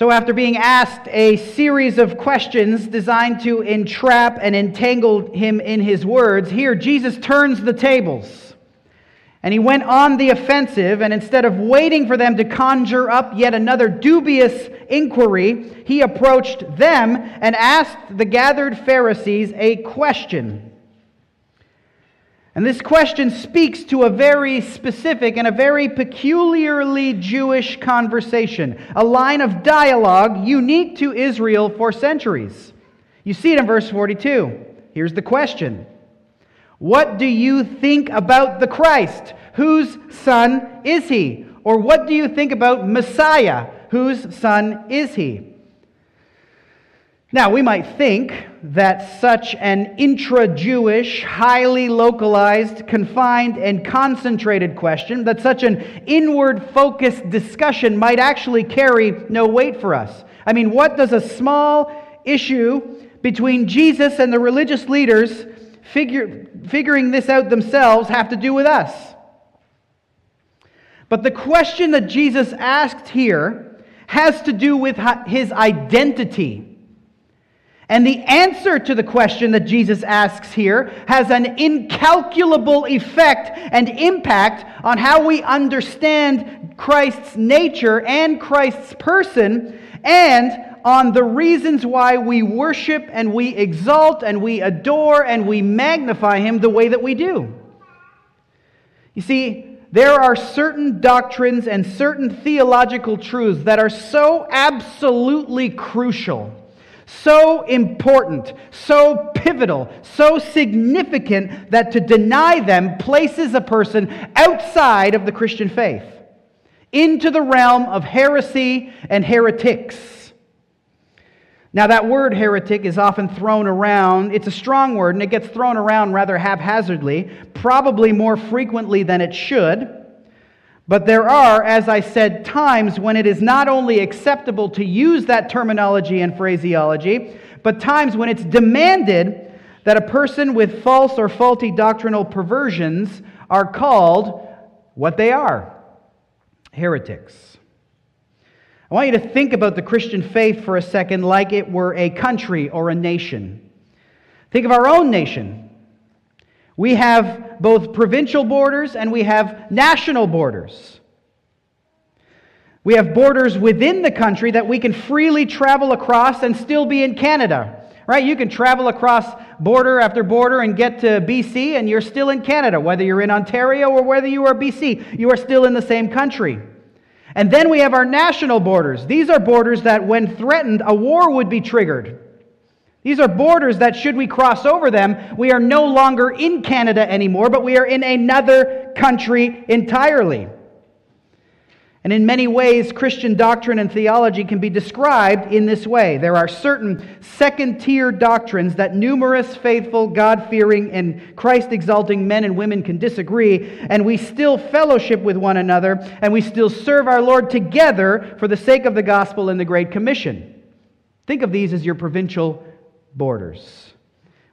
So, after being asked a series of questions designed to entrap and entangle him in his words, here Jesus turns the tables. And he went on the offensive, and instead of waiting for them to conjure up yet another dubious inquiry, he approached them and asked the gathered Pharisees a question. And this question speaks to a very specific and a very peculiarly Jewish conversation, a line of dialogue unique to Israel for centuries. You see it in verse 42. Here's the question What do you think about the Christ? Whose son is he? Or what do you think about Messiah? Whose son is he? Now, we might think that such an intra Jewish, highly localized, confined, and concentrated question, that such an inward focused discussion might actually carry no weight for us. I mean, what does a small issue between Jesus and the religious leaders figure, figuring this out themselves have to do with us? But the question that Jesus asked here has to do with his identity. And the answer to the question that Jesus asks here has an incalculable effect and impact on how we understand Christ's nature and Christ's person and on the reasons why we worship and we exalt and we adore and we magnify Him the way that we do. You see, there are certain doctrines and certain theological truths that are so absolutely crucial so important, so pivotal, so significant that to deny them places a person outside of the Christian faith into the realm of heresy and heretics. Now, that word heretic is often thrown around. It's a strong word, and it gets thrown around rather haphazardly, probably more frequently than it should. But there are, as I said, times when it is not only acceptable to use that terminology and phraseology, but times when it's demanded that a person with false or faulty doctrinal perversions are called what they are heretics. I want you to think about the Christian faith for a second like it were a country or a nation. Think of our own nation. We have both provincial borders and we have national borders. We have borders within the country that we can freely travel across and still be in Canada. Right? You can travel across border after border and get to BC and you're still in Canada. Whether you're in Ontario or whether you are BC, you are still in the same country. And then we have our national borders. These are borders that, when threatened, a war would be triggered. These are borders that, should we cross over them, we are no longer in Canada anymore, but we are in another country entirely. And in many ways, Christian doctrine and theology can be described in this way. There are certain second tier doctrines that numerous faithful, God fearing, and Christ exalting men and women can disagree, and we still fellowship with one another, and we still serve our Lord together for the sake of the gospel and the Great Commission. Think of these as your provincial borders.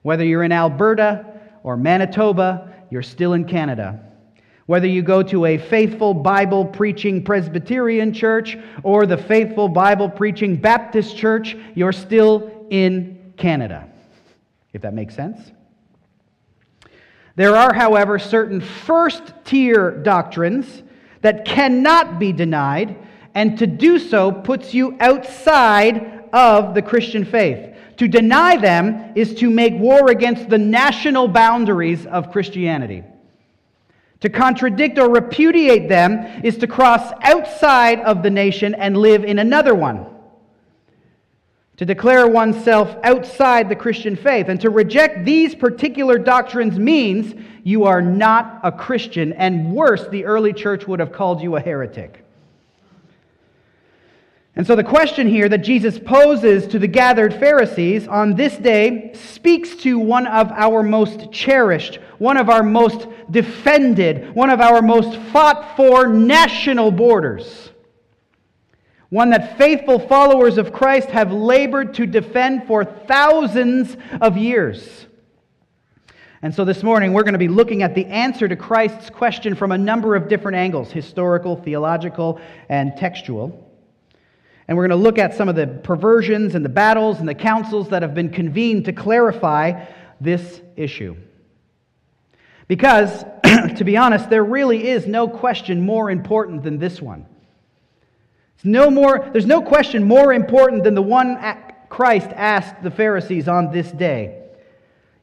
Whether you're in Alberta or Manitoba, you're still in Canada. Whether you go to a faithful Bible preaching Presbyterian church or the faithful Bible preaching Baptist church, you're still in Canada. If that makes sense. There are, however, certain first tier doctrines that cannot be denied, and to do so puts you outside of the Christian faith. To deny them is to make war against the national boundaries of Christianity. To contradict or repudiate them is to cross outside of the nation and live in another one. To declare oneself outside the Christian faith. And to reject these particular doctrines means you are not a Christian, and worse, the early church would have called you a heretic. And so the question here that Jesus poses to the gathered Pharisees on this day speaks to one of our most cherished, one of our most defended, one of our most fought for national borders. One that faithful followers of Christ have labored to defend for thousands of years. And so this morning we're going to be looking at the answer to Christ's question from a number of different angles historical, theological, and textual. And we're going to look at some of the perversions and the battles and the councils that have been convened to clarify this issue. Because, to be honest, there really is no question more important than this one. It's no more, there's no question more important than the one Christ asked the Pharisees on this day.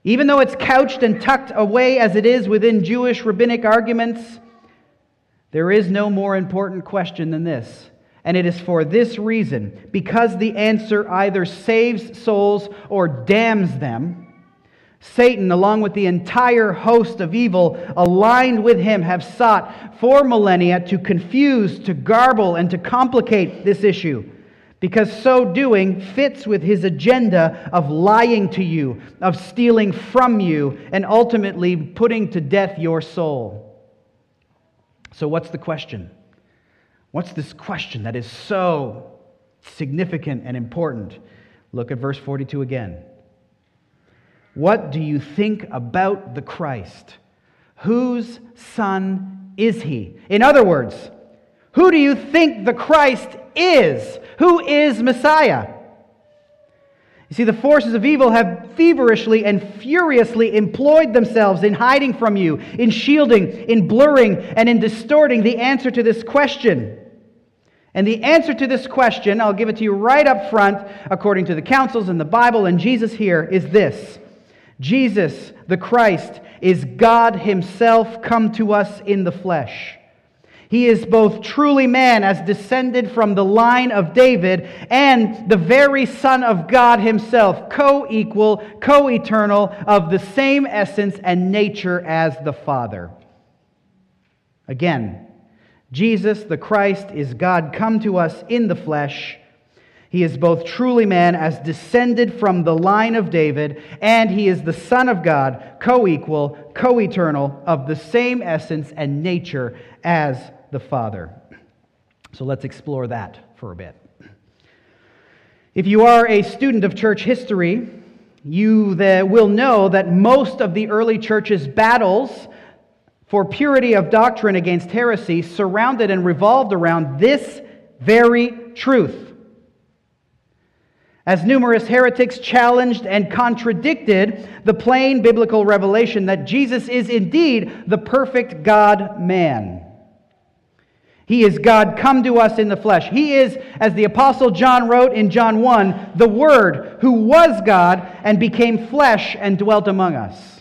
Even though it's couched and tucked away as it is within Jewish rabbinic arguments, there is no more important question than this. And it is for this reason because the answer either saves souls or damns them. Satan, along with the entire host of evil aligned with him, have sought for millennia to confuse, to garble, and to complicate this issue because so doing fits with his agenda of lying to you, of stealing from you, and ultimately putting to death your soul. So, what's the question? What's this question that is so significant and important? Look at verse 42 again. What do you think about the Christ? Whose son is he? In other words, who do you think the Christ is? Who is Messiah? You see, the forces of evil have feverishly and furiously employed themselves in hiding from you, in shielding, in blurring, and in distorting the answer to this question. And the answer to this question, I'll give it to you right up front, according to the councils and the Bible and Jesus here, is this Jesus, the Christ, is God Himself come to us in the flesh. He is both truly man, as descended from the line of David, and the very Son of God himself, co equal, co eternal, of the same essence and nature as the Father. Again, Jesus the Christ is God come to us in the flesh. He is both truly man, as descended from the line of David, and he is the Son of God, co equal, co eternal, of the same essence and nature as the Father. So let's explore that for a bit. If you are a student of church history, you will know that most of the early church's battles for purity of doctrine against heresy surrounded and revolved around this very truth. As numerous heretics challenged and contradicted the plain biblical revelation that Jesus is indeed the perfect God man. He is God come to us in the flesh. He is, as the Apostle John wrote in John 1, the Word who was God and became flesh and dwelt among us.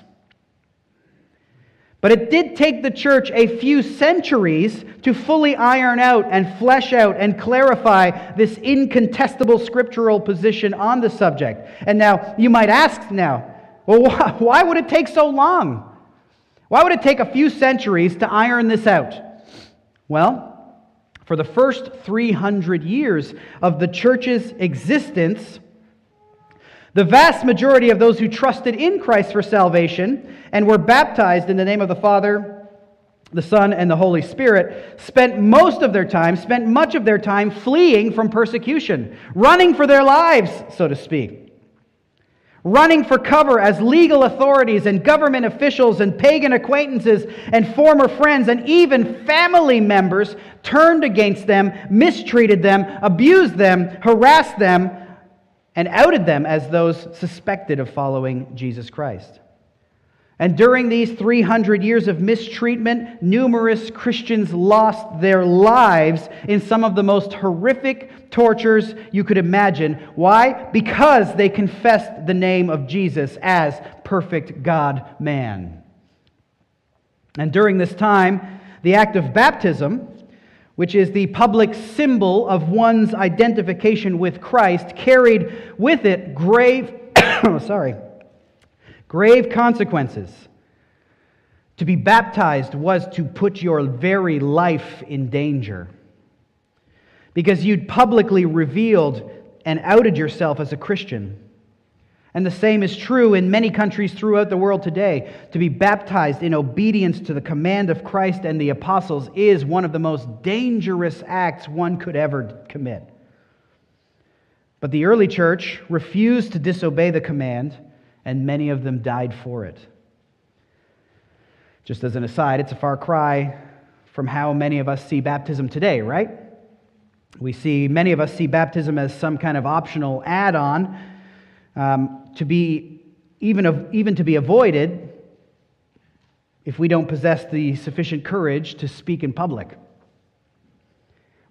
But it did take the church a few centuries to fully iron out and flesh out and clarify this incontestable scriptural position on the subject. And now, you might ask now, well, why would it take so long? Why would it take a few centuries to iron this out? Well, for the first 300 years of the church's existence, the vast majority of those who trusted in Christ for salvation and were baptized in the name of the Father, the Son, and the Holy Spirit spent most of their time, spent much of their time fleeing from persecution, running for their lives, so to speak. Running for cover as legal authorities and government officials and pagan acquaintances and former friends and even family members turned against them, mistreated them, abused them, harassed them, and outed them as those suspected of following Jesus Christ. And during these 300 years of mistreatment, numerous Christians lost their lives in some of the most horrific tortures you could imagine. Why? Because they confessed the name of Jesus as perfect God man. And during this time, the act of baptism, which is the public symbol of one's identification with Christ, carried with it grave, sorry, grave consequences. To be baptized was to put your very life in danger because you'd publicly revealed and outed yourself as a Christian. And the same is true in many countries throughout the world today. To be baptized in obedience to the command of Christ and the apostles is one of the most dangerous acts one could ever commit. But the early church refused to disobey the command and many of them died for it. Just as an aside, it's a far cry from how many of us see baptism today, right? We see, many of us see baptism as some kind of optional add on um, to be, even, even to be avoided if we don't possess the sufficient courage to speak in public.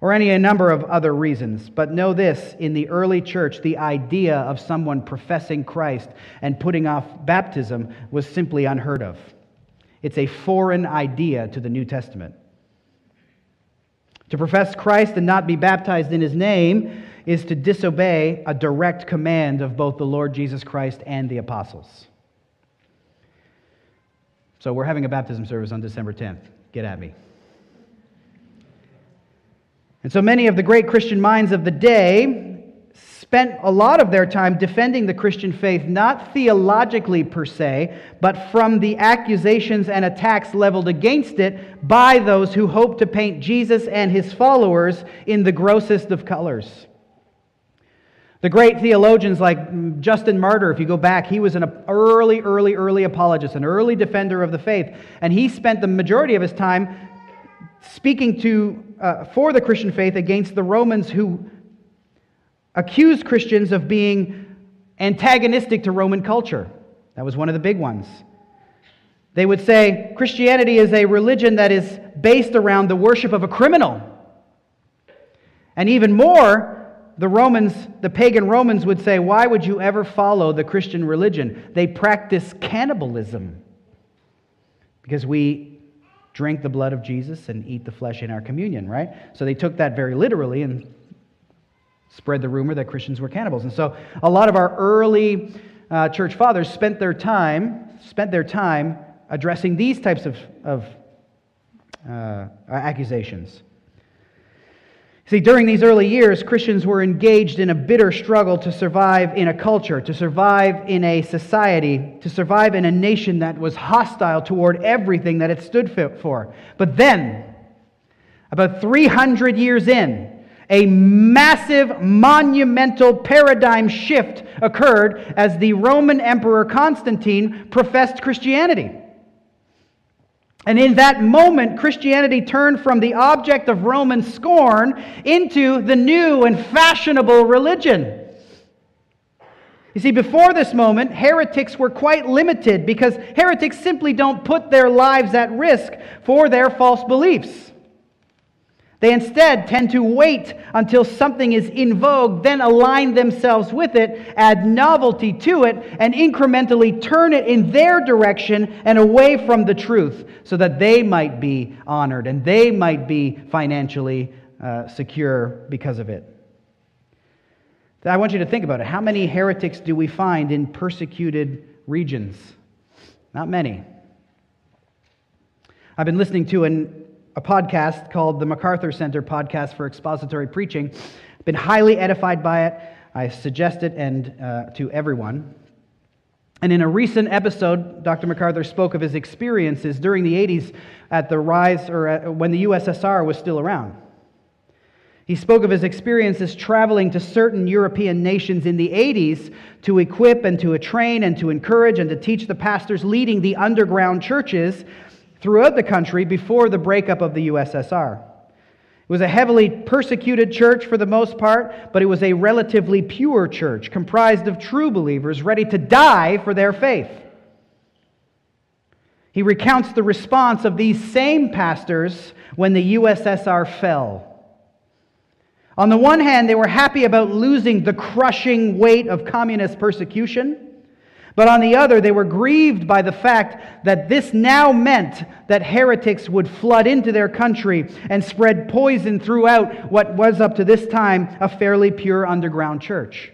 Or any number of other reasons. But know this in the early church, the idea of someone professing Christ and putting off baptism was simply unheard of. It's a foreign idea to the New Testament. To profess Christ and not be baptized in his name is to disobey a direct command of both the Lord Jesus Christ and the apostles. So we're having a baptism service on December 10th. Get at me. And so many of the great Christian minds of the day spent a lot of their time defending the Christian faith, not theologically per se, but from the accusations and attacks leveled against it by those who hope to paint Jesus and his followers in the grossest of colors. The great theologians like Justin Martyr, if you go back, he was an early, early, early apologist, an early defender of the faith. And he spent the majority of his time speaking to, uh, for the Christian faith against the Romans who accused Christians of being antagonistic to Roman culture. That was one of the big ones. They would say Christianity is a religion that is based around the worship of a criminal. And even more, the Romans, the pagan Romans would say, Why would you ever follow the Christian religion? They practice cannibalism because we drink the blood of Jesus and eat the flesh in our communion, right? So they took that very literally and spread the rumor that Christians were cannibals. And so a lot of our early uh, church fathers spent their time spent their time addressing these types of, of uh, accusations. See, during these early years, Christians were engaged in a bitter struggle to survive in a culture, to survive in a society, to survive in a nation that was hostile toward everything that it stood for. But then, about 300 years in, a massive, monumental paradigm shift occurred as the Roman Emperor Constantine professed Christianity. And in that moment, Christianity turned from the object of Roman scorn into the new and fashionable religion. You see, before this moment, heretics were quite limited because heretics simply don't put their lives at risk for their false beliefs. They instead tend to wait until something is in vogue, then align themselves with it, add novelty to it, and incrementally turn it in their direction and away from the truth so that they might be honored and they might be financially uh, secure because of it. I want you to think about it. How many heretics do we find in persecuted regions? Not many. I've been listening to an a podcast called the MacArthur Center Podcast for Expository Preaching. Been highly edified by it. I suggest it and uh, to everyone. And in a recent episode, Dr. MacArthur spoke of his experiences during the 80s at the rise, or at, when the USSR was still around. He spoke of his experiences traveling to certain European nations in the 80s to equip and to train and to encourage and to teach the pastors leading the underground churches throughout the country before the breakup of the USSR. It was a heavily persecuted church for the most part, but it was a relatively pure church comprised of true believers ready to die for their faith. He recounts the response of these same pastors when the USSR fell. On the one hand, they were happy about losing the crushing weight of communist persecution. But on the other, they were grieved by the fact that this now meant that heretics would flood into their country and spread poison throughout what was up to this time a fairly pure underground church.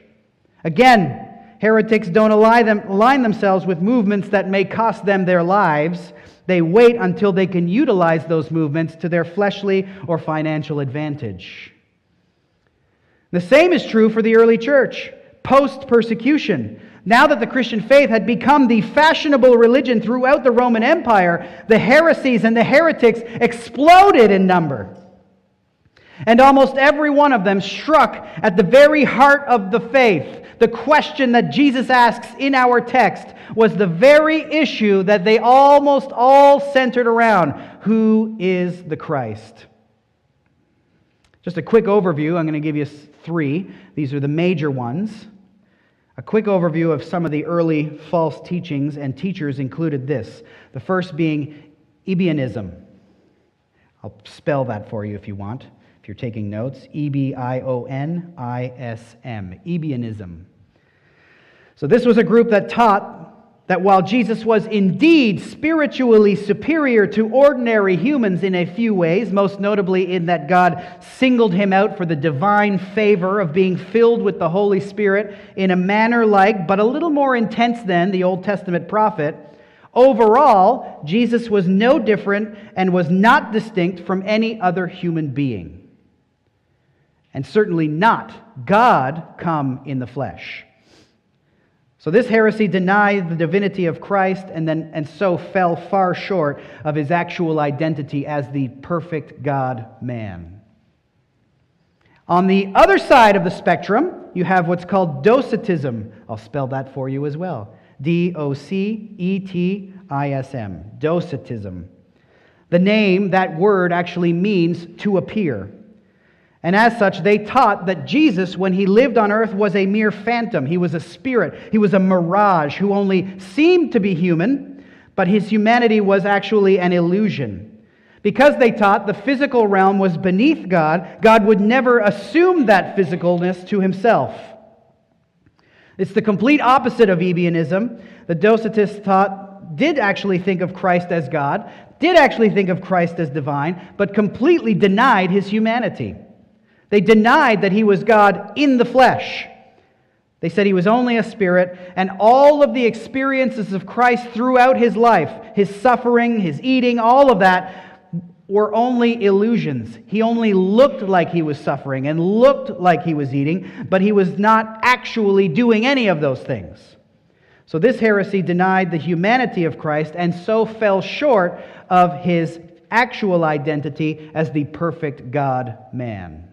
Again, heretics don't align, them, align themselves with movements that may cost them their lives. They wait until they can utilize those movements to their fleshly or financial advantage. The same is true for the early church post persecution. Now that the Christian faith had become the fashionable religion throughout the Roman Empire, the heresies and the heretics exploded in number. And almost every one of them struck at the very heart of the faith. The question that Jesus asks in our text was the very issue that they almost all centered around Who is the Christ? Just a quick overview. I'm going to give you three. These are the major ones. A quick overview of some of the early false teachings and teachers included this. The first being Ebionism. I'll spell that for you if you want, if you're taking notes. E B I O N I S M. Ebionism. So, this was a group that taught that while Jesus was indeed spiritually superior to ordinary humans in a few ways, most notably in that God singled him out for the divine favor of being filled with the Holy Spirit in a manner like, but a little more intense than, the Old Testament prophet, overall, Jesus was no different and was not distinct from any other human being. And certainly not God come in the flesh. So this heresy denied the divinity of Christ and then and so fell far short of his actual identity as the perfect God man. On the other side of the spectrum, you have what's called docetism. I'll spell that for you as well. D O C E T I S M. Docetism. The name, that word actually means to appear. And as such, they taught that Jesus, when he lived on earth, was a mere phantom. He was a spirit. He was a mirage who only seemed to be human, but his humanity was actually an illusion. Because they taught the physical realm was beneath God, God would never assume that physicalness to himself. It's the complete opposite of Ebionism. The Docetists taught, did actually think of Christ as God, did actually think of Christ as divine, but completely denied his humanity. They denied that he was God in the flesh. They said he was only a spirit, and all of the experiences of Christ throughout his life, his suffering, his eating, all of that, were only illusions. He only looked like he was suffering and looked like he was eating, but he was not actually doing any of those things. So this heresy denied the humanity of Christ and so fell short of his actual identity as the perfect God man.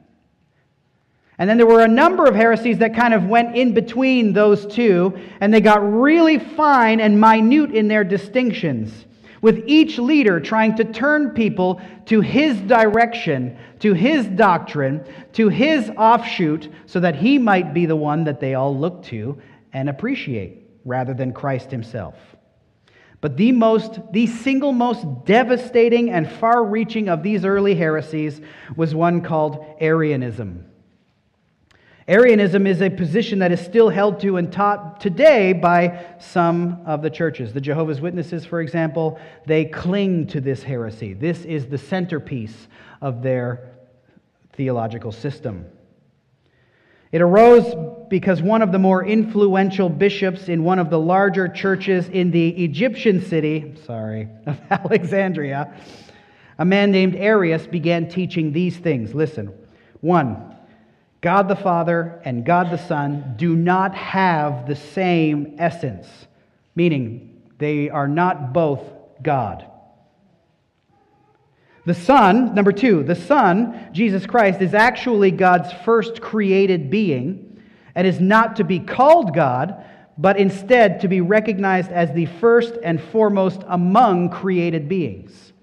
And then there were a number of heresies that kind of went in between those two, and they got really fine and minute in their distinctions, with each leader trying to turn people to his direction, to his doctrine, to his offshoot, so that he might be the one that they all look to and appreciate, rather than Christ himself. But the most, the single most devastating and far reaching of these early heresies was one called Arianism. Arianism is a position that is still held to and taught today by some of the churches. The Jehovah's Witnesses, for example, they cling to this heresy. This is the centerpiece of their theological system. It arose because one of the more influential bishops in one of the larger churches in the Egyptian city, sorry, of Alexandria, a man named Arius began teaching these things. Listen. One, God the Father and God the Son do not have the same essence, meaning they are not both God. The Son, number two, the Son, Jesus Christ, is actually God's first created being and is not to be called God, but instead to be recognized as the first and foremost among created beings.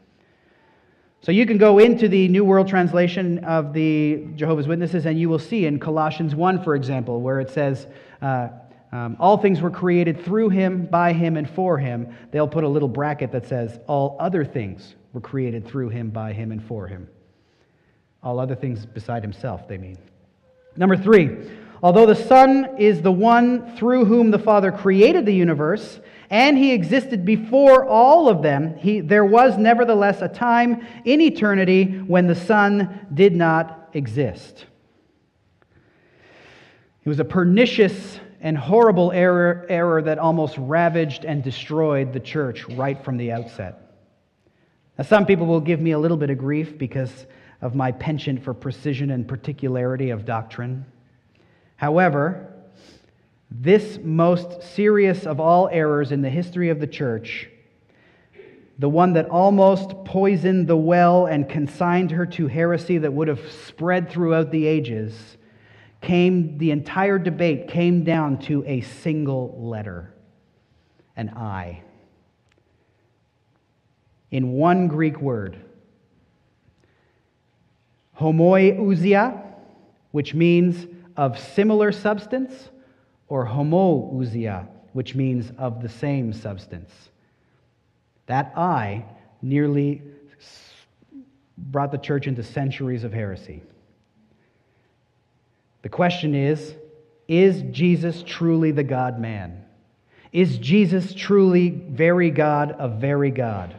So you can go into the New World Translation of the Jehovah's Witnesses, and you will see in Colossians 1, for example, where it says, uh, um, All things were created through him, by him, and for him. They'll put a little bracket that says, All other things were created through him, by him, and for him. All other things beside himself, they mean. Number three, although the Son is the one through whom the Father created the universe, and he existed before all of them, he, there was nevertheless a time in eternity when the Son did not exist. It was a pernicious and horrible error, error that almost ravaged and destroyed the church right from the outset. Now, some people will give me a little bit of grief because of my penchant for precision and particularity of doctrine. However, this most serious of all errors in the history of the church, the one that almost poisoned the well and consigned her to heresy that would have spread throughout the ages, came, the entire debate came down to a single letter an I. In one Greek word, homoiousia, which means of similar substance, or homoousia, which means of the same substance. That I nearly brought the church into centuries of heresy. The question is Is Jesus truly the God man? Is Jesus truly very God of very God?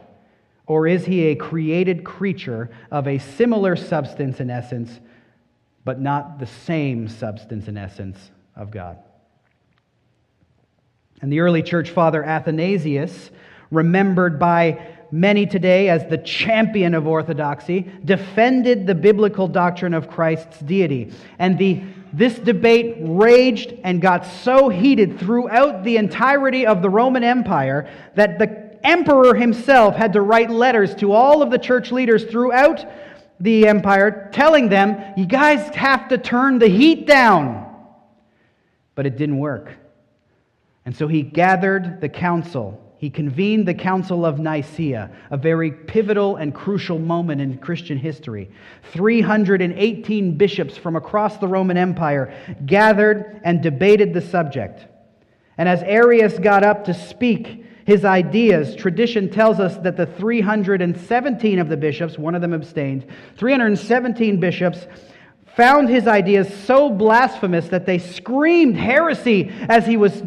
Or is he a created creature of a similar substance in essence, but not the same substance in essence of God? And the early church father Athanasius, remembered by many today as the champion of orthodoxy, defended the biblical doctrine of Christ's deity. And the, this debate raged and got so heated throughout the entirety of the Roman Empire that the emperor himself had to write letters to all of the church leaders throughout the empire telling them, you guys have to turn the heat down. But it didn't work. And so he gathered the council. He convened the Council of Nicaea, a very pivotal and crucial moment in Christian history. 318 bishops from across the Roman Empire gathered and debated the subject. And as Arius got up to speak, his ideas. Tradition tells us that the 317 of the bishops, one of them abstained, 317 bishops found his ideas so blasphemous that they screamed heresy as he was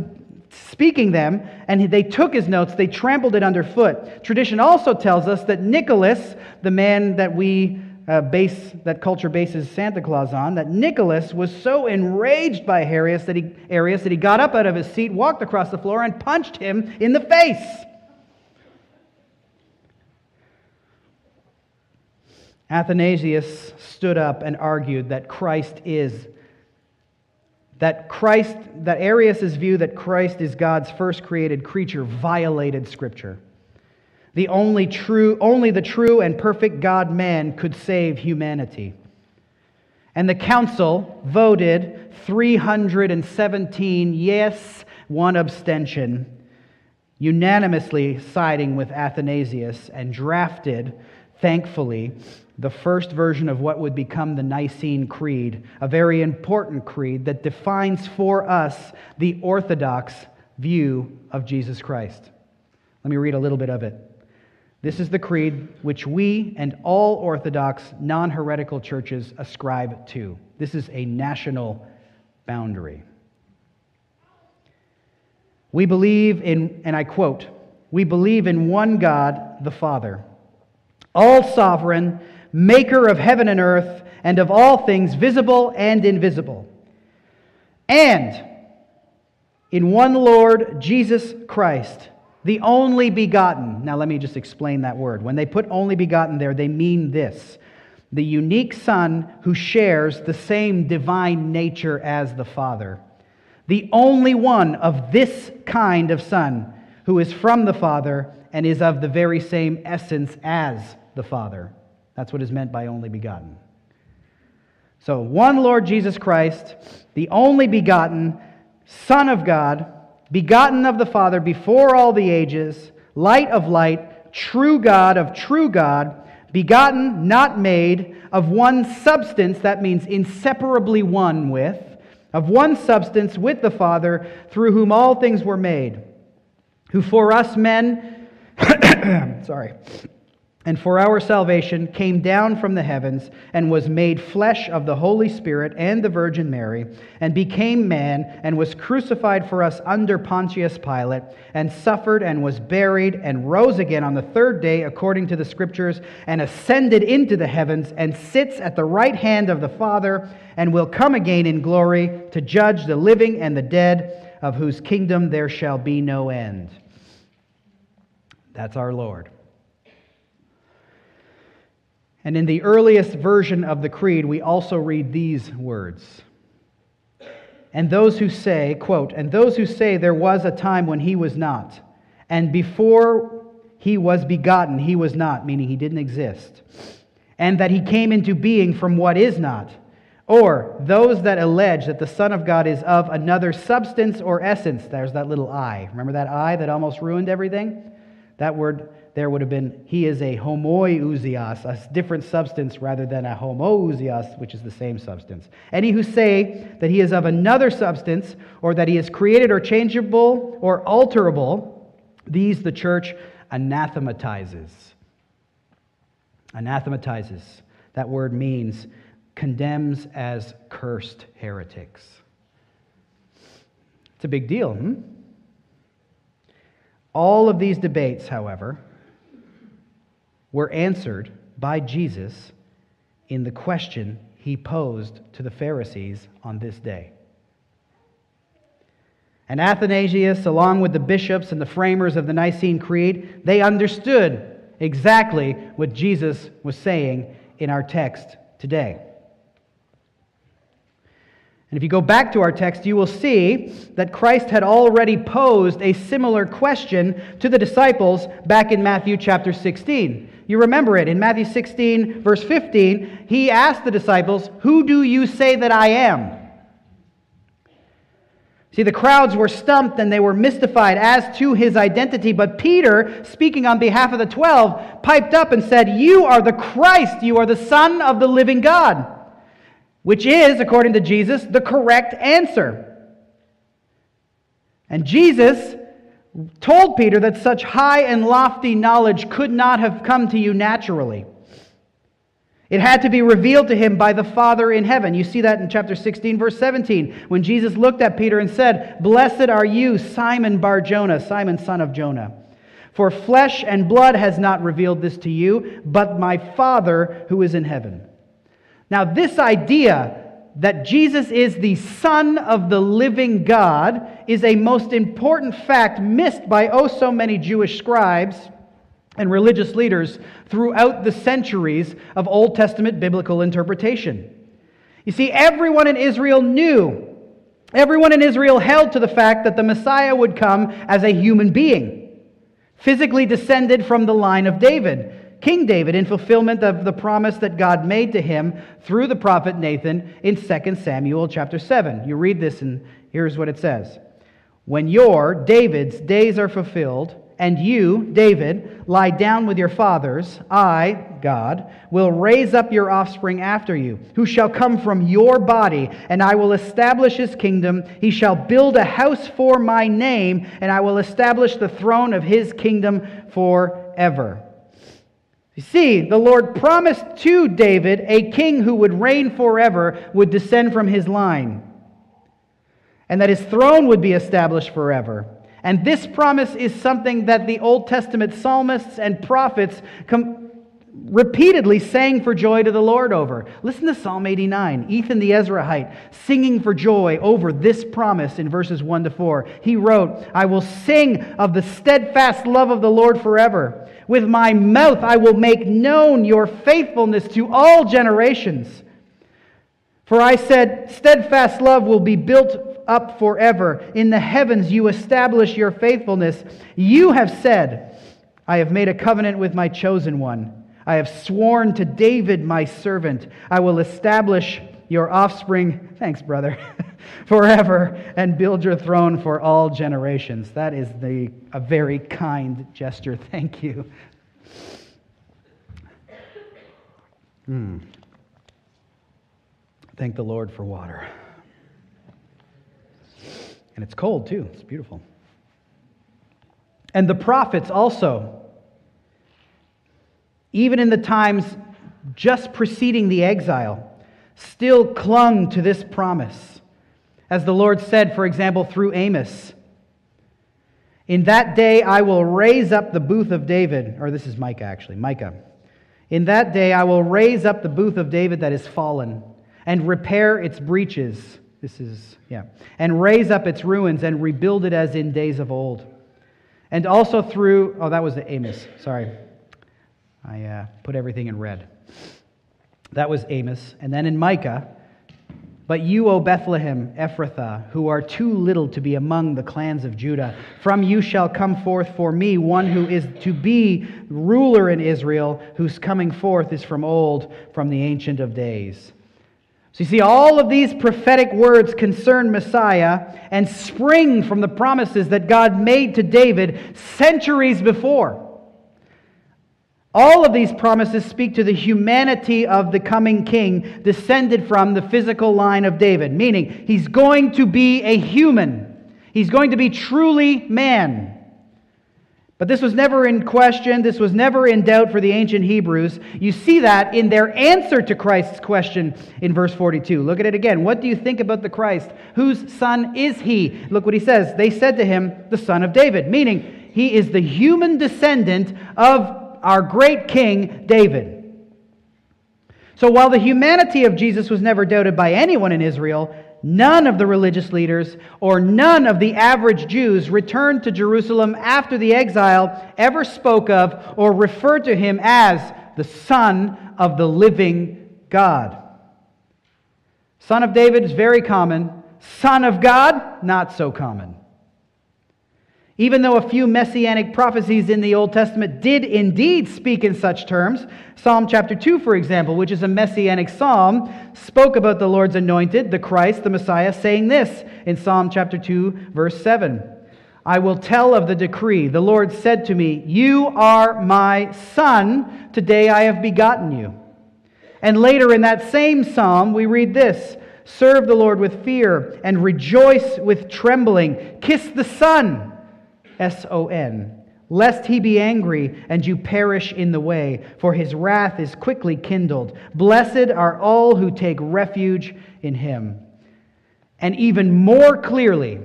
speaking them, and they took his notes, they trampled it underfoot. Tradition also tells us that Nicholas, the man that we uh, base that culture bases Santa Claus on, that Nicholas was so enraged by Arius that, he, Arius that he got up out of his seat, walked across the floor, and punched him in the face. Athanasius stood up and argued that Christ is that Christ that Arius's view that Christ is God's first created creature violated scripture. The only true, only the true and perfect God man could save humanity. And the council voted 317 yes, one abstention, unanimously siding with Athanasius and drafted, thankfully, the first version of what would become the Nicene Creed, a very important creed that defines for us the orthodox view of Jesus Christ. Let me read a little bit of it. This is the creed which we and all Orthodox non heretical churches ascribe to. This is a national boundary. We believe in, and I quote, we believe in one God, the Father, all sovereign, maker of heaven and earth, and of all things visible and invisible. And in one Lord, Jesus Christ the only begotten. Now, let me just explain that word. When they put only begotten there, they mean this the unique Son who shares the same divine nature as the Father. The only one of this kind of Son who is from the Father and is of the very same essence as the Father. That's what is meant by only begotten. So, one Lord Jesus Christ, the only begotten Son of God begotten of the Father before all the ages, light of light, true God of true God, begotten, not made, of one substance, that means inseparably one with, of one substance with the Father, through whom all things were made, who for us men, sorry, and for our salvation came down from the heavens and was made flesh of the Holy Spirit and the Virgin Mary, and became man, and was crucified for us under Pontius Pilate, and suffered and was buried, and rose again on the third day according to the Scriptures, and ascended into the heavens, and sits at the right hand of the Father, and will come again in glory to judge the living and the dead, of whose kingdom there shall be no end. That's our Lord. And in the earliest version of the Creed, we also read these words. And those who say, quote, and those who say there was a time when he was not, and before he was begotten, he was not, meaning he didn't exist, and that he came into being from what is not, or those that allege that the Son of God is of another substance or essence, there's that little I. Remember that I that almost ruined everything? That word there would have been, he is a homoiousios, a different substance rather than a homoousios, which is the same substance. Any who say that he is of another substance, or that he is created or changeable or alterable, these the church anathematizes. Anathematizes. That word means condemns as cursed heretics. It's a big deal, hmm? All of these debates, however, were answered by Jesus in the question he posed to the Pharisees on this day. And Athanasius, along with the bishops and the framers of the Nicene Creed, they understood exactly what Jesus was saying in our text today. And if you go back to our text, you will see that Christ had already posed a similar question to the disciples back in Matthew chapter 16. You remember it. In Matthew 16, verse 15, he asked the disciples, Who do you say that I am? See, the crowds were stumped and they were mystified as to his identity, but Peter, speaking on behalf of the twelve, piped up and said, You are the Christ, you are the Son of the living God which is, according to Jesus, the correct answer. And Jesus told Peter that such high and lofty knowledge could not have come to you naturally. It had to be revealed to him by the Father in heaven. You see that in chapter 16, verse 17, when Jesus looked at Peter and said, Blessed are you, Simon Bar Jonah, Simon son of Jonah. For flesh and blood has not revealed this to you, but my Father who is in heaven. Now, this idea that Jesus is the Son of the living God is a most important fact missed by oh so many Jewish scribes and religious leaders throughout the centuries of Old Testament biblical interpretation. You see, everyone in Israel knew, everyone in Israel held to the fact that the Messiah would come as a human being, physically descended from the line of David. King David in fulfillment of the promise that God made to him through the prophet Nathan in 2 Samuel chapter 7. You read this, and here's what it says When your, David's, days are fulfilled, and you, David, lie down with your fathers, I, God, will raise up your offspring after you, who shall come from your body, and I will establish his kingdom. He shall build a house for my name, and I will establish the throne of his kingdom forever. You see, the Lord promised to David a king who would reign forever would descend from his line, and that his throne would be established forever. And this promise is something that the Old Testament psalmists and prophets com- repeatedly sang for joy to the Lord over. Listen to Psalm 89, Ethan the Ezrahite singing for joy over this promise in verses 1 to 4. He wrote, I will sing of the steadfast love of the Lord forever. With my mouth I will make known your faithfulness to all generations. For I said, Steadfast love will be built up forever. In the heavens you establish your faithfulness. You have said, I have made a covenant with my chosen one. I have sworn to David, my servant, I will establish your offspring, thanks, brother, forever and build your throne for all generations. That is the, a very kind gesture. Thank you. Hmm. Thank the Lord for water. And it's cold too. It's beautiful. And the prophets also even in the times just preceding the exile, still clung to this promise. As the Lord said, for example, through Amos In that day I will raise up the booth of David, or this is Micah actually, Micah. In that day I will raise up the booth of David that is fallen, and repair its breaches. This is, yeah. And raise up its ruins and rebuild it as in days of old. And also through, oh, that was the Amos, sorry. I uh, put everything in red. That was Amos. And then in Micah, but you, O Bethlehem, Ephrathah, who are too little to be among the clans of Judah, from you shall come forth for me one who is to be ruler in Israel, whose coming forth is from old, from the Ancient of Days. So you see, all of these prophetic words concern Messiah and spring from the promises that God made to David centuries before. All of these promises speak to the humanity of the coming king descended from the physical line of David, meaning he's going to be a human. He's going to be truly man. But this was never in question. This was never in doubt for the ancient Hebrews. You see that in their answer to Christ's question in verse 42. Look at it again. What do you think about the Christ? Whose son is he? Look what he says. They said to him, the son of David, meaning he is the human descendant of our great king, David. So while the humanity of Jesus was never doubted by anyone in Israel, None of the religious leaders or none of the average Jews returned to Jerusalem after the exile ever spoke of or referred to him as the Son of the living God. Son of David is very common. Son of God, not so common. Even though a few messianic prophecies in the Old Testament did indeed speak in such terms, Psalm chapter 2, for example, which is a messianic psalm, spoke about the Lord's anointed, the Christ, the Messiah, saying this in Psalm chapter 2, verse 7 I will tell of the decree. The Lord said to me, You are my son. Today I have begotten you. And later in that same psalm, we read this Serve the Lord with fear and rejoice with trembling. Kiss the Son S O N, lest he be angry and you perish in the way, for his wrath is quickly kindled. Blessed are all who take refuge in him. And even more clearly,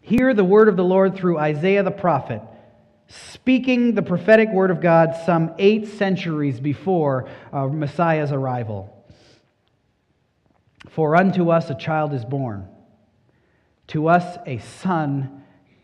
hear the word of the Lord through Isaiah the prophet, speaking the prophetic word of God some eight centuries before uh, Messiah's arrival. For unto us a child is born, to us a son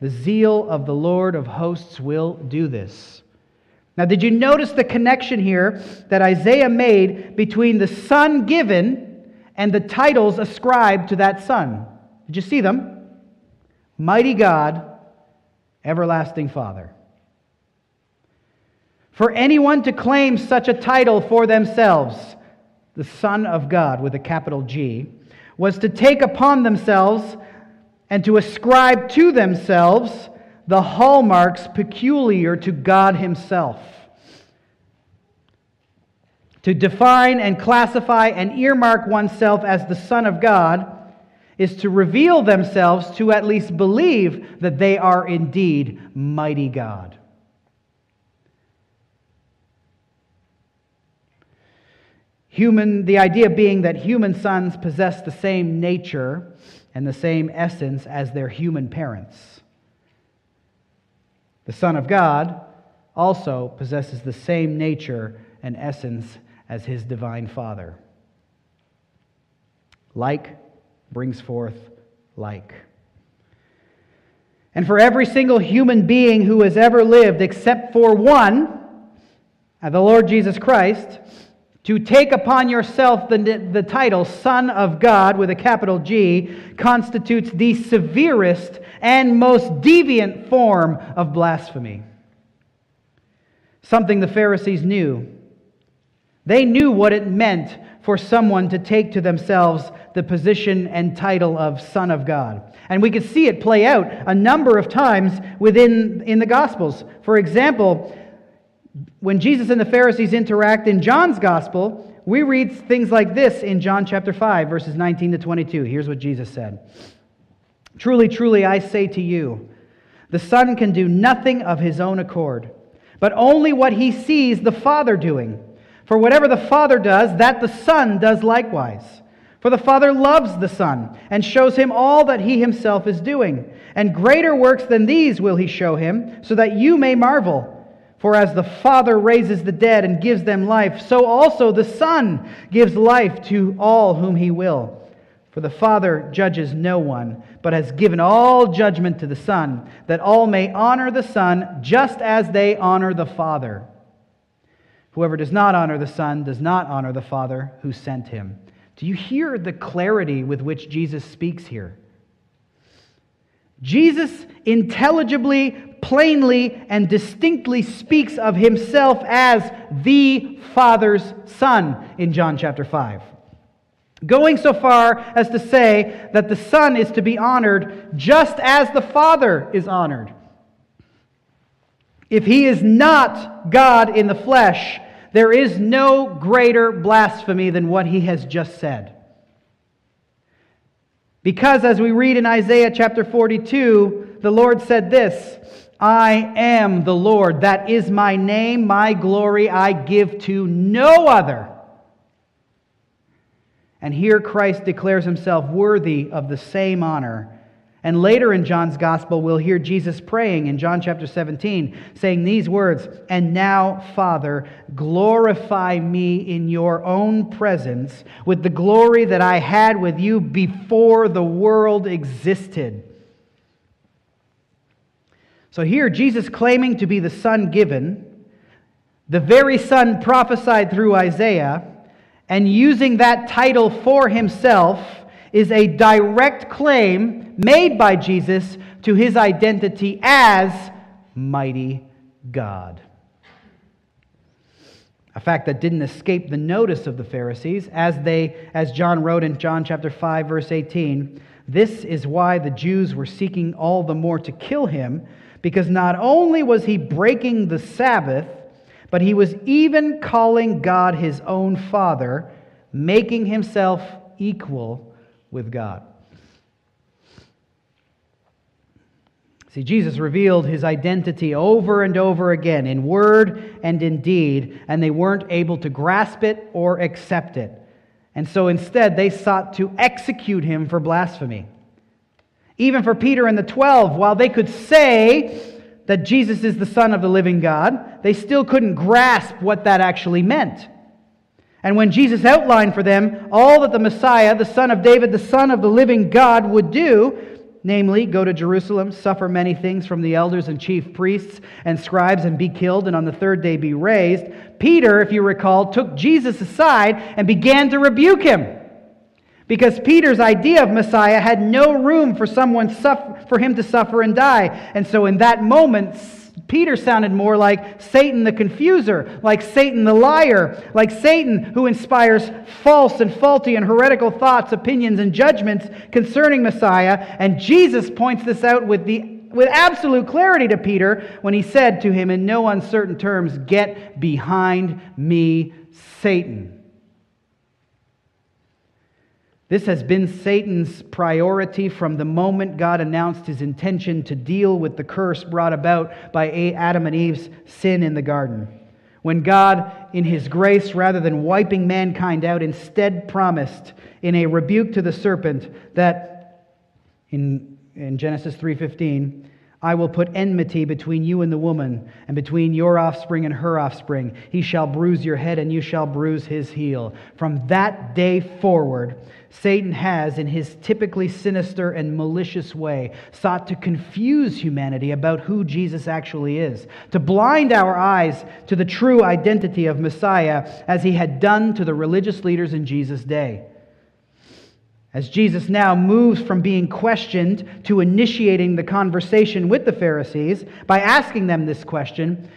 The zeal of the Lord of hosts will do this. Now, did you notice the connection here that Isaiah made between the son given and the titles ascribed to that son? Did you see them? Mighty God, Everlasting Father. For anyone to claim such a title for themselves, the Son of God with a capital G, was to take upon themselves and to ascribe to themselves the hallmarks peculiar to God Himself. To define and classify and earmark oneself as the Son of God is to reveal themselves to at least believe that they are indeed mighty God. Human, the idea being that human sons possess the same nature and the same essence as their human parents. The Son of God also possesses the same nature and essence as his divine Father. Like brings forth like. And for every single human being who has ever lived, except for one, uh, the Lord Jesus Christ, to take upon yourself the, the title Son of God with a capital G constitutes the severest and most deviant form of blasphemy. Something the Pharisees knew. They knew what it meant for someone to take to themselves the position and title of Son of God. And we could see it play out a number of times within in the Gospels. For example, when Jesus and the Pharisees interact in John's gospel, we read things like this in John chapter 5, verses 19 to 22. Here's what Jesus said Truly, truly, I say to you, the Son can do nothing of his own accord, but only what he sees the Father doing. For whatever the Father does, that the Son does likewise. For the Father loves the Son and shows him all that he himself is doing. And greater works than these will he show him, so that you may marvel. For as the Father raises the dead and gives them life, so also the Son gives life to all whom he will. For the Father judges no one, but has given all judgment to the Son, that all may honor the Son just as they honor the Father. Whoever does not honor the Son does not honor the Father who sent him. Do you hear the clarity with which Jesus speaks here? Jesus intelligibly, plainly, and distinctly speaks of himself as the Father's Son in John chapter 5. Going so far as to say that the Son is to be honored just as the Father is honored. If he is not God in the flesh, there is no greater blasphemy than what he has just said. Because, as we read in Isaiah chapter 42, the Lord said this I am the Lord. That is my name, my glory I give to no other. And here Christ declares himself worthy of the same honor and later in John's gospel, we'll hear Jesus praying in John chapter 17, saying these words And now, Father, glorify me in your own presence with the glory that I had with you before the world existed. So here, Jesus claiming to be the Son given, the very Son prophesied through Isaiah, and using that title for himself is a direct claim made by Jesus to his identity as mighty God. A fact that didn't escape the notice of the Pharisees as they as John wrote in John chapter 5 verse 18, this is why the Jews were seeking all the more to kill him because not only was he breaking the Sabbath, but he was even calling God his own father, making himself equal with God. See, Jesus revealed his identity over and over again in word and in deed, and they weren't able to grasp it or accept it. And so instead, they sought to execute him for blasphemy. Even for Peter and the twelve, while they could say that Jesus is the Son of the living God, they still couldn't grasp what that actually meant. And when Jesus outlined for them all that the Messiah, the Son of David, the Son of the living God, would do, namely, go to Jerusalem, suffer many things from the elders and chief priests and scribes, and be killed, and on the third day be raised, Peter, if you recall, took Jesus aside and began to rebuke him. Because Peter's idea of Messiah had no room for someone suffer, for him to suffer and die. And so in that moment, Peter sounded more like Satan the confuser, like Satan the liar, like Satan who inspires false and faulty and heretical thoughts, opinions, and judgments concerning Messiah. And Jesus points this out with, the, with absolute clarity to Peter when he said to him in no uncertain terms, Get behind me, Satan. This has been Satan's priority from the moment God announced his intention to deal with the curse brought about by Adam and Eve's sin in the garden. When God, in his grace, rather than wiping mankind out, instead promised in a rebuke to the serpent that in, in Genesis 3:15, I will put enmity between you and the woman, and between your offspring and her offspring. He shall bruise your head, and you shall bruise his heel. From that day forward, Satan has, in his typically sinister and malicious way, sought to confuse humanity about who Jesus actually is, to blind our eyes to the true identity of Messiah, as he had done to the religious leaders in Jesus' day. As Jesus now moves from being questioned to initiating the conversation with the Pharisees by asking them this question,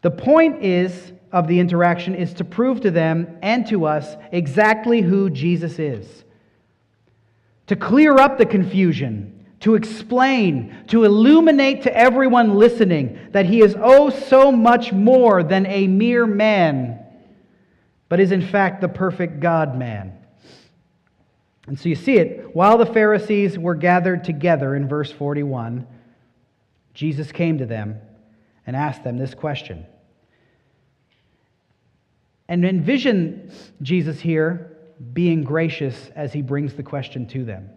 the point is of the interaction is to prove to them and to us exactly who Jesus is. To clear up the confusion, to explain, to illuminate to everyone listening that he is oh so much more than a mere man, but is in fact the perfect God man. And so you see it, while the Pharisees were gathered together in verse 41, Jesus came to them and asked them this question. And envision Jesus here being gracious as he brings the question to them.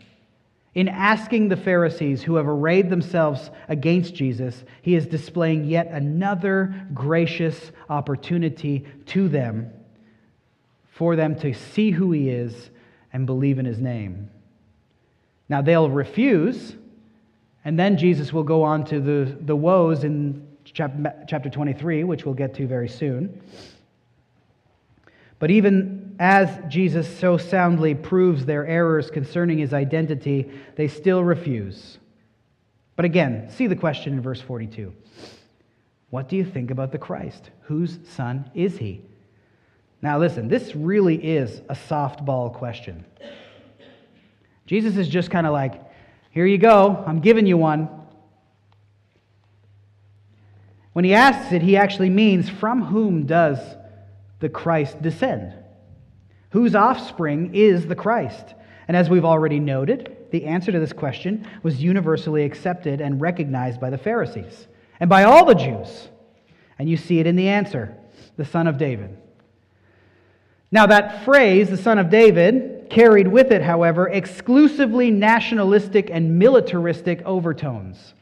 In asking the Pharisees who have arrayed themselves against Jesus, he is displaying yet another gracious opportunity to them for them to see who he is and believe in his name. Now they'll refuse, and then Jesus will go on to the, the woes in chapter 23, which we'll get to very soon. But even as Jesus so soundly proves their errors concerning his identity, they still refuse. But again, see the question in verse 42. What do you think about the Christ? Whose son is he? Now, listen, this really is a softball question. Jesus is just kind of like, here you go, I'm giving you one. When he asks it, he actually means, from whom does the Christ descend? Whose offspring is the Christ? And as we've already noted, the answer to this question was universally accepted and recognized by the Pharisees and by all the Jews. And you see it in the answer the son of David. Now, that phrase, the son of David, carried with it, however, exclusively nationalistic and militaristic overtones.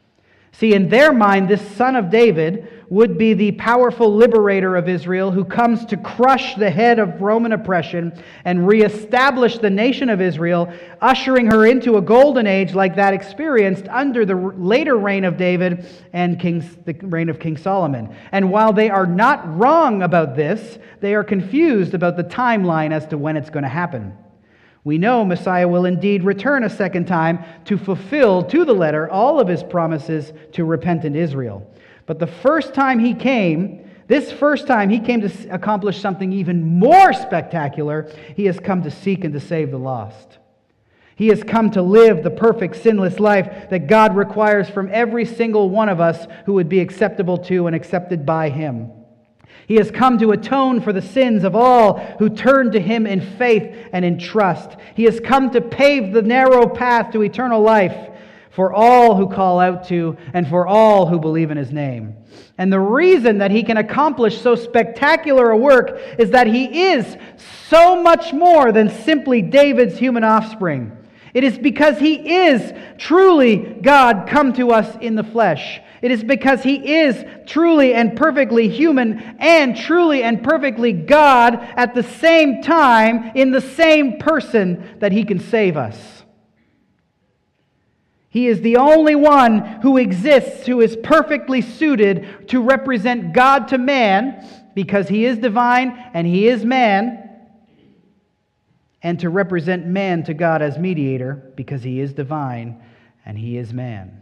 See, in their mind, this son of David would be the powerful liberator of Israel who comes to crush the head of Roman oppression and reestablish the nation of Israel, ushering her into a golden age like that experienced under the later reign of David and King, the reign of King Solomon. And while they are not wrong about this, they are confused about the timeline as to when it's going to happen. We know Messiah will indeed return a second time to fulfill to the letter all of his promises to repentant Israel. But the first time he came, this first time he came to accomplish something even more spectacular. He has come to seek and to save the lost. He has come to live the perfect, sinless life that God requires from every single one of us who would be acceptable to and accepted by him. He has come to atone for the sins of all who turn to him in faith and in trust. He has come to pave the narrow path to eternal life for all who call out to and for all who believe in his name. And the reason that he can accomplish so spectacular a work is that he is so much more than simply David's human offspring. It is because he is truly God come to us in the flesh. It is because he is truly and perfectly human and truly and perfectly God at the same time in the same person that he can save us. He is the only one who exists who is perfectly suited to represent God to man because he is divine and he is man, and to represent man to God as mediator because he is divine and he is man.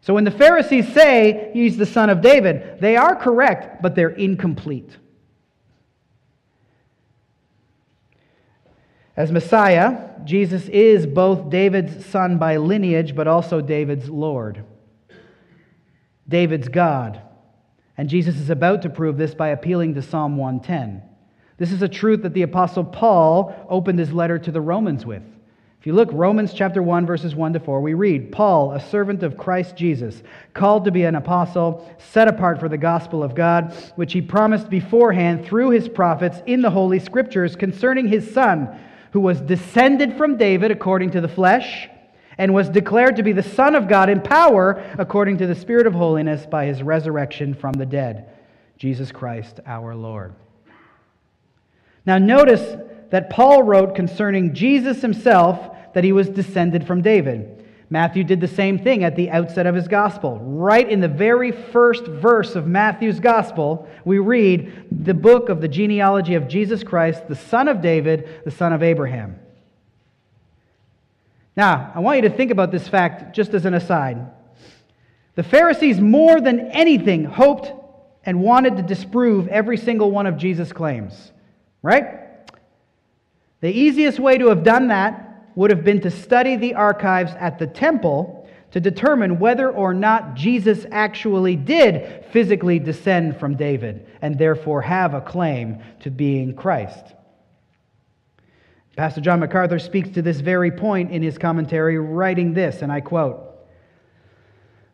So when the Pharisees say he's the son of David, they are correct, but they're incomplete. As Messiah, Jesus is both David's son by lineage, but also David's Lord. David's God. And Jesus is about to prove this by appealing to Psalm 110. This is a truth that the Apostle Paul opened his letter to the Romans with. If you look, Romans chapter 1, verses 1 to 4, we read Paul, a servant of Christ Jesus, called to be an apostle, set apart for the gospel of God, which he promised beforehand through his prophets in the Holy Scriptures concerning his Son, who was descended from David according to the flesh, and was declared to be the Son of God in power according to the Spirit of holiness by his resurrection from the dead, Jesus Christ our Lord. Now, notice that Paul wrote concerning Jesus himself that he was descended from David. Matthew did the same thing at the outset of his gospel. Right in the very first verse of Matthew's gospel, we read the book of the genealogy of Jesus Christ, the son of David, the son of Abraham. Now, I want you to think about this fact just as an aside. The Pharisees, more than anything, hoped and wanted to disprove every single one of Jesus' claims, right? The easiest way to have done that would have been to study the archives at the temple to determine whether or not Jesus actually did physically descend from David and therefore have a claim to being Christ. Pastor John MacArthur speaks to this very point in his commentary, writing this, and I quote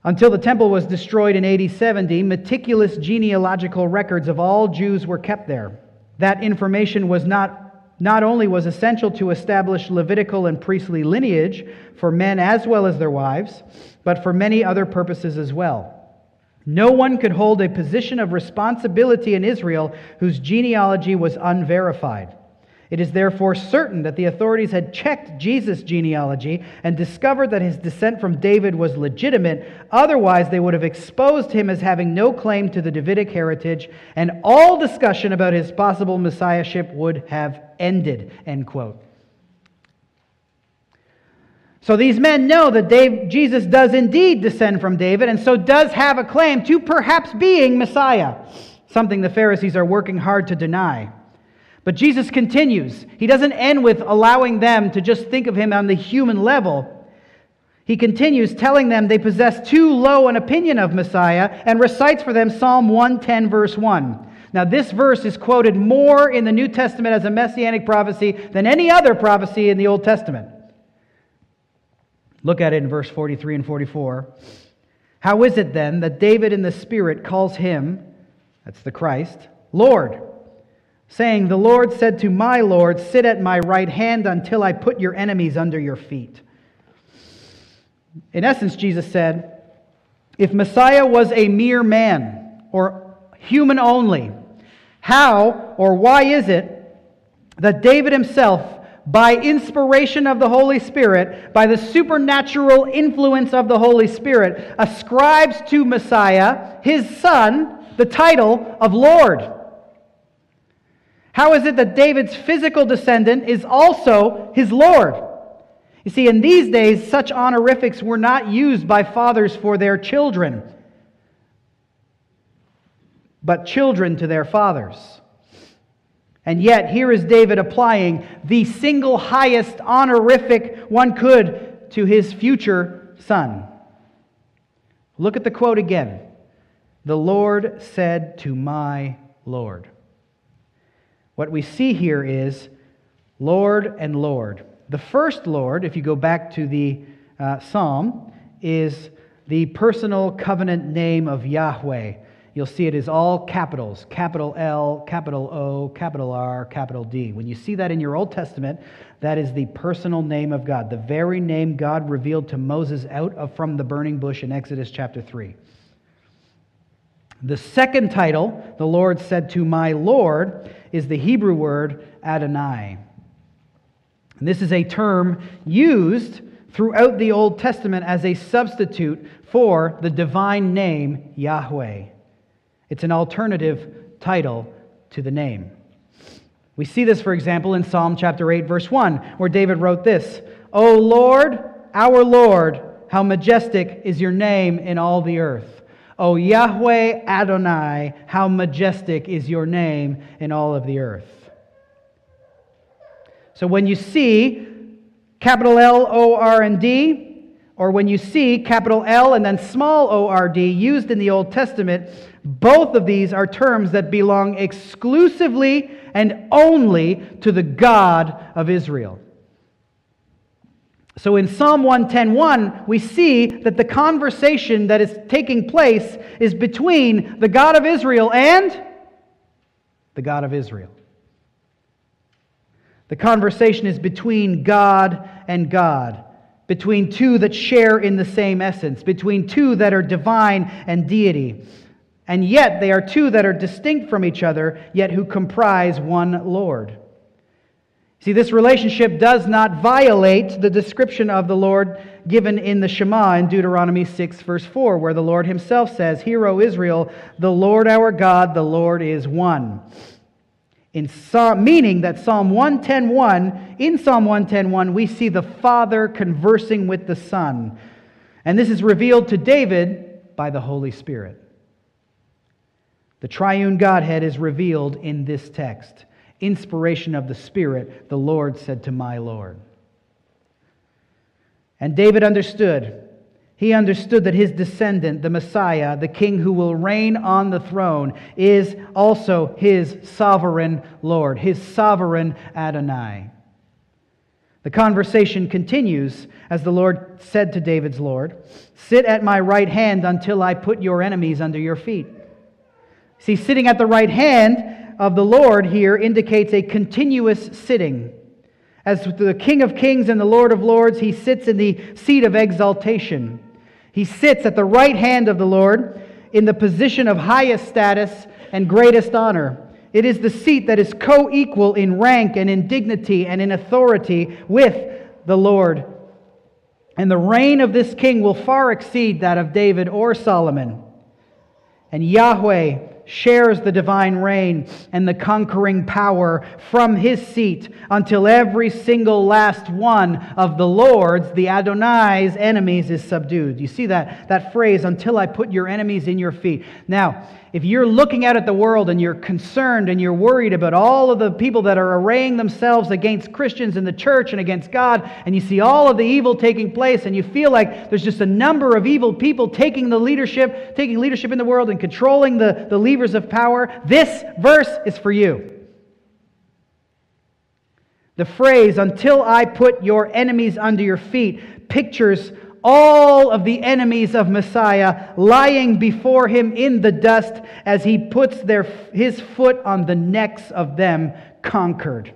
Until the temple was destroyed in AD 70, meticulous genealogical records of all Jews were kept there. That information was not not only was essential to establish Levitical and priestly lineage for men as well as their wives, but for many other purposes as well. No one could hold a position of responsibility in Israel whose genealogy was unverified. It is therefore certain that the authorities had checked Jesus' genealogy and discovered that his descent from David was legitimate. Otherwise, they would have exposed him as having no claim to the Davidic heritage, and all discussion about his possible messiahship would have ended. End quote. So these men know that Dave, Jesus does indeed descend from David, and so does have a claim to perhaps being Messiah, something the Pharisees are working hard to deny. But Jesus continues. He doesn't end with allowing them to just think of him on the human level. He continues telling them they possess too low an opinion of Messiah and recites for them Psalm 110, verse 1. Now, this verse is quoted more in the New Testament as a messianic prophecy than any other prophecy in the Old Testament. Look at it in verse 43 and 44. How is it then that David in the Spirit calls him, that's the Christ, Lord? Saying, The Lord said to my Lord, Sit at my right hand until I put your enemies under your feet. In essence, Jesus said, If Messiah was a mere man or human only, how or why is it that David himself, by inspiration of the Holy Spirit, by the supernatural influence of the Holy Spirit, ascribes to Messiah, his son, the title of Lord? How is it that David's physical descendant is also his Lord? You see, in these days, such honorifics were not used by fathers for their children, but children to their fathers. And yet, here is David applying the single highest honorific one could to his future son. Look at the quote again. The Lord said to my Lord. What we see here is Lord and Lord. The first Lord, if you go back to the uh, psalm, is the personal covenant name of Yahweh. You'll see it is all capitals capital L, capital O, capital R, capital D. When you see that in your Old Testament, that is the personal name of God, the very name God revealed to Moses out of from the burning bush in Exodus chapter 3. The second title, the Lord said to my Lord, is the Hebrew word Adonai. And this is a term used throughout the Old Testament as a substitute for the divine name Yahweh. It's an alternative title to the name. We see this, for example, in Psalm chapter 8, verse 1, where David wrote this O Lord, our Lord, how majestic is your name in all the earth. O Yahweh Adonai, how majestic is your name in all of the earth. So when you see capital L O R and D, or when you see capital L and then small o r d used in the Old Testament, both of these are terms that belong exclusively and only to the God of Israel. So in Psalm 110:1, we see that the conversation that is taking place is between the God of Israel and the God of Israel. The conversation is between God and God, between two that share in the same essence, between two that are divine and deity. And yet they are two that are distinct from each other, yet who comprise one Lord. See, this relationship does not violate the description of the Lord given in the Shema in Deuteronomy 6, verse 4, where the Lord himself says, Hear, O Israel, the Lord our God, the Lord is one. In Psalm, meaning that Psalm 110.1, in Psalm 110.1, we see the Father conversing with the Son. And this is revealed to David by the Holy Spirit. The triune Godhead is revealed in this text inspiration of the Spirit, the Lord said to my Lord. And David understood. He understood that his descendant, the Messiah, the king who will reign on the throne, is also his sovereign Lord, his sovereign Adonai. The conversation continues as the Lord said to David's Lord, Sit at my right hand until I put your enemies under your feet. See, sitting at the right hand of the Lord here indicates a continuous sitting. As the King of Kings and the Lord of Lords, he sits in the seat of exaltation. He sits at the right hand of the Lord in the position of highest status and greatest honor. It is the seat that is co equal in rank and in dignity and in authority with the Lord. And the reign of this king will far exceed that of David or Solomon. And Yahweh shares the divine reign and the conquering power from his seat until every single last one of the Lord's, the Adonai's enemies, is subdued. You see that, that phrase, until I put your enemies in your feet. Now, if you're looking out at the world and you're concerned and you're worried about all of the people that are arraying themselves against Christians in the church and against God, and you see all of the evil taking place, and you feel like there's just a number of evil people taking the leadership, taking leadership in the world and controlling the, the levers of power, this verse is for you. The phrase, until I put your enemies under your feet, pictures all of the enemies of Messiah lying before him in the dust as he puts their, his foot on the necks of them conquered.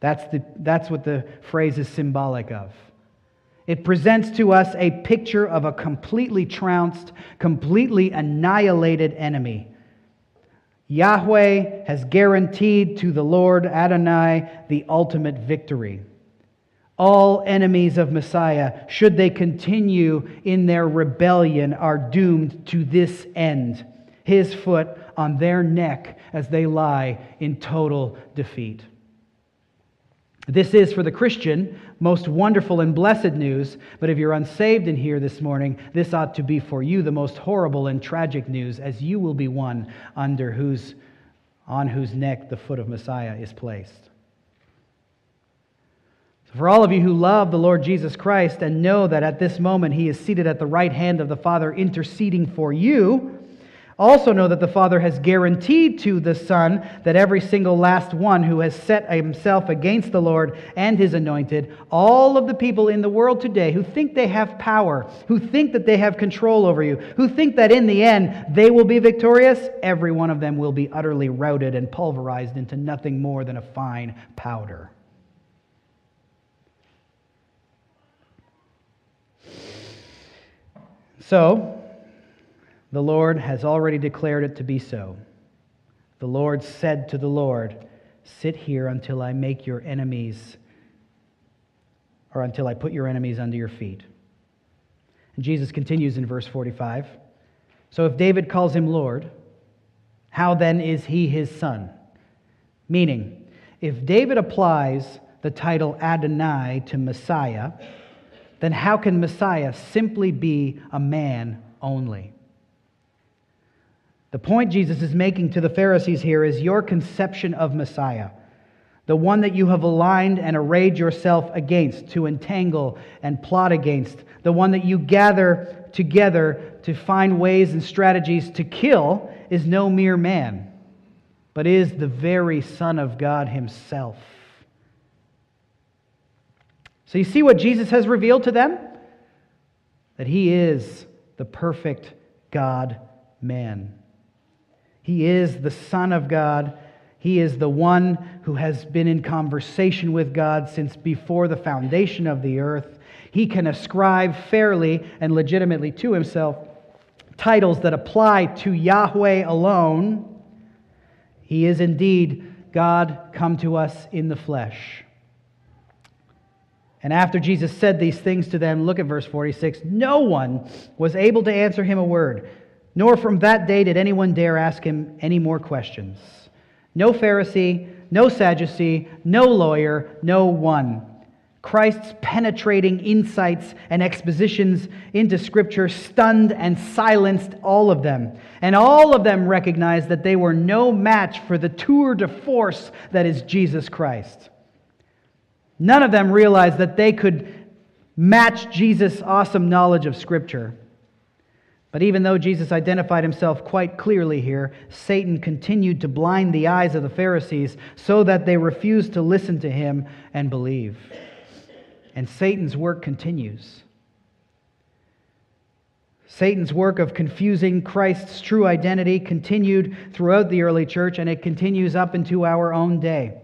That's, the, that's what the phrase is symbolic of. It presents to us a picture of a completely trounced, completely annihilated enemy. Yahweh has guaranteed to the Lord Adonai the ultimate victory all enemies of Messiah, should they continue in their rebellion, are doomed to this end his foot on their neck as they lie in total defeat. This is, for the Christian, most wonderful and blessed news, but if you're unsaved in here this morning, this ought to be for you the most horrible and tragic news, as you will be one under whose, on whose neck the foot of Messiah is placed. For all of you who love the Lord Jesus Christ and know that at this moment he is seated at the right hand of the Father interceding for you, also know that the Father has guaranteed to the Son that every single last one who has set himself against the Lord and his anointed, all of the people in the world today who think they have power, who think that they have control over you, who think that in the end they will be victorious, every one of them will be utterly routed and pulverized into nothing more than a fine powder. So, the Lord has already declared it to be so. The Lord said to the Lord, Sit here until I make your enemies, or until I put your enemies under your feet. And Jesus continues in verse 45. So if David calls him Lord, how then is he his son? Meaning, if David applies the title Adonai to Messiah, then how can Messiah simply be a man only? The point Jesus is making to the Pharisees here is your conception of Messiah, the one that you have aligned and arrayed yourself against, to entangle and plot against, the one that you gather together to find ways and strategies to kill, is no mere man, but is the very Son of God Himself. So you see what Jesus has revealed to them? That he is the perfect God man. He is the Son of God. He is the one who has been in conversation with God since before the foundation of the earth. He can ascribe fairly and legitimately to himself titles that apply to Yahweh alone. He is indeed God come to us in the flesh. And after Jesus said these things to them, look at verse 46 no one was able to answer him a word, nor from that day did anyone dare ask him any more questions. No Pharisee, no Sadducee, no lawyer, no one. Christ's penetrating insights and expositions into Scripture stunned and silenced all of them. And all of them recognized that they were no match for the tour de force that is Jesus Christ. None of them realized that they could match Jesus' awesome knowledge of Scripture. But even though Jesus identified himself quite clearly here, Satan continued to blind the eyes of the Pharisees so that they refused to listen to him and believe. And Satan's work continues. Satan's work of confusing Christ's true identity continued throughout the early church, and it continues up into our own day.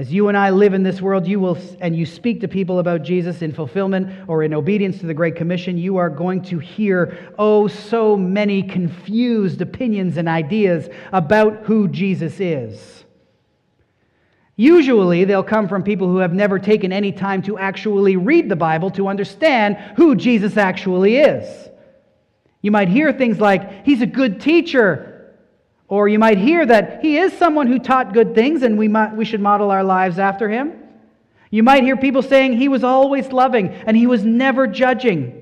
As you and I live in this world, you will, and you speak to people about Jesus in fulfillment or in obedience to the Great Commission, you are going to hear, oh, so many confused opinions and ideas about who Jesus is. Usually, they'll come from people who have never taken any time to actually read the Bible to understand who Jesus actually is. You might hear things like, He's a good teacher, or you might hear that he is someone who taught good things and we, might, we should model our lives after him. You might hear people saying he was always loving and he was never judging.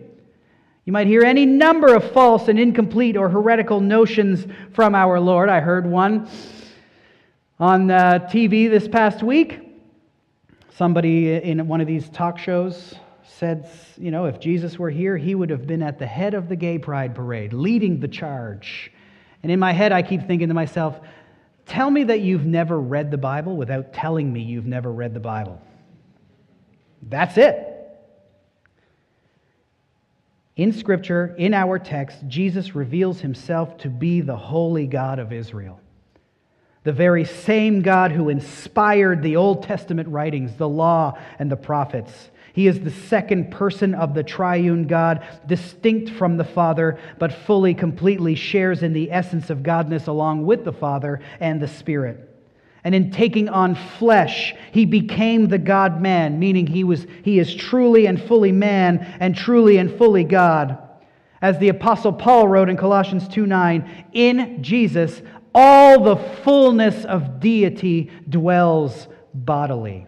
You might hear any number of false and incomplete or heretical notions from our Lord. I heard one on uh, TV this past week. Somebody in one of these talk shows said, you know, if Jesus were here, he would have been at the head of the gay pride parade, leading the charge. And in my head, I keep thinking to myself, tell me that you've never read the Bible without telling me you've never read the Bible. That's it. In Scripture, in our text, Jesus reveals himself to be the holy God of Israel. The very same God who inspired the Old Testament writings, the law, and the prophets. He is the second person of the triune God, distinct from the Father, but fully, completely shares in the essence of Godness along with the Father and the Spirit. And in taking on flesh, he became the God man, meaning he, was, he is truly and fully man and truly and fully God. As the Apostle Paul wrote in Colossians 2 9, in Jesus, all the fullness of deity dwells bodily.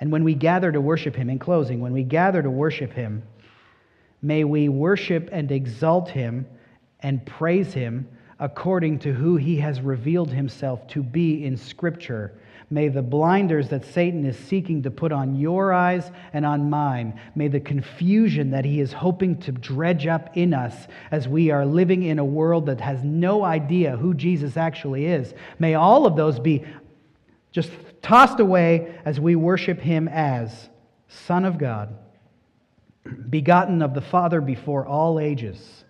And when we gather to worship Him, in closing, when we gather to worship Him, may we worship and exalt Him and praise Him according to who He has revealed Himself to be in Scripture. May the blinders that Satan is seeking to put on your eyes and on mine, may the confusion that he is hoping to dredge up in us as we are living in a world that has no idea who Jesus actually is, may all of those be just tossed away as we worship him as Son of God, begotten of the Father before all ages,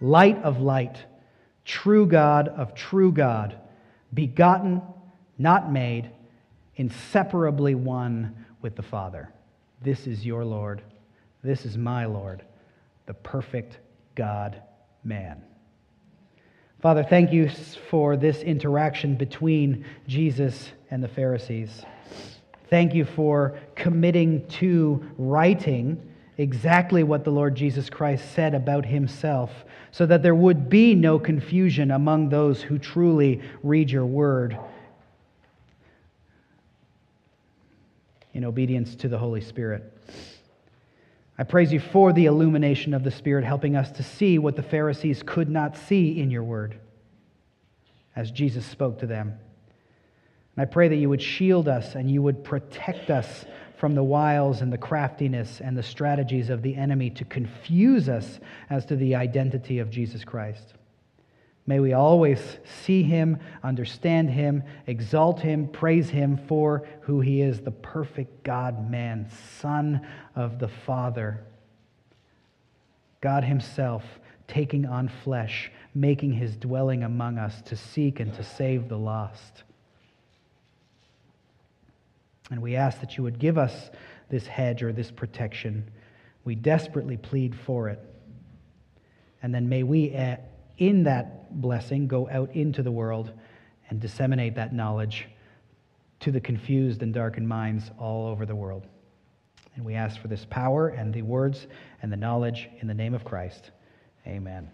light of light, true God of true God, begotten, not made, inseparably one with the Father. This is your Lord. This is my Lord, the perfect God man. Father, thank you for this interaction between Jesus and the Pharisees. Thank you for committing to writing exactly what the Lord Jesus Christ said about himself, so that there would be no confusion among those who truly read your word in obedience to the Holy Spirit. I praise you for the illumination of the Spirit, helping us to see what the Pharisees could not see in your word as Jesus spoke to them. And I pray that you would shield us and you would protect us from the wiles and the craftiness and the strategies of the enemy to confuse us as to the identity of Jesus Christ. May we always see him, understand him, exalt him, praise him for who he is the perfect God man, Son of the Father. God himself taking on flesh, making his dwelling among us to seek and to save the lost. And we ask that you would give us this hedge or this protection. We desperately plead for it. And then may we, eh, in that blessing, go out into the world and disseminate that knowledge to the confused and darkened minds all over the world. And we ask for this power and the words and the knowledge in the name of Christ. Amen.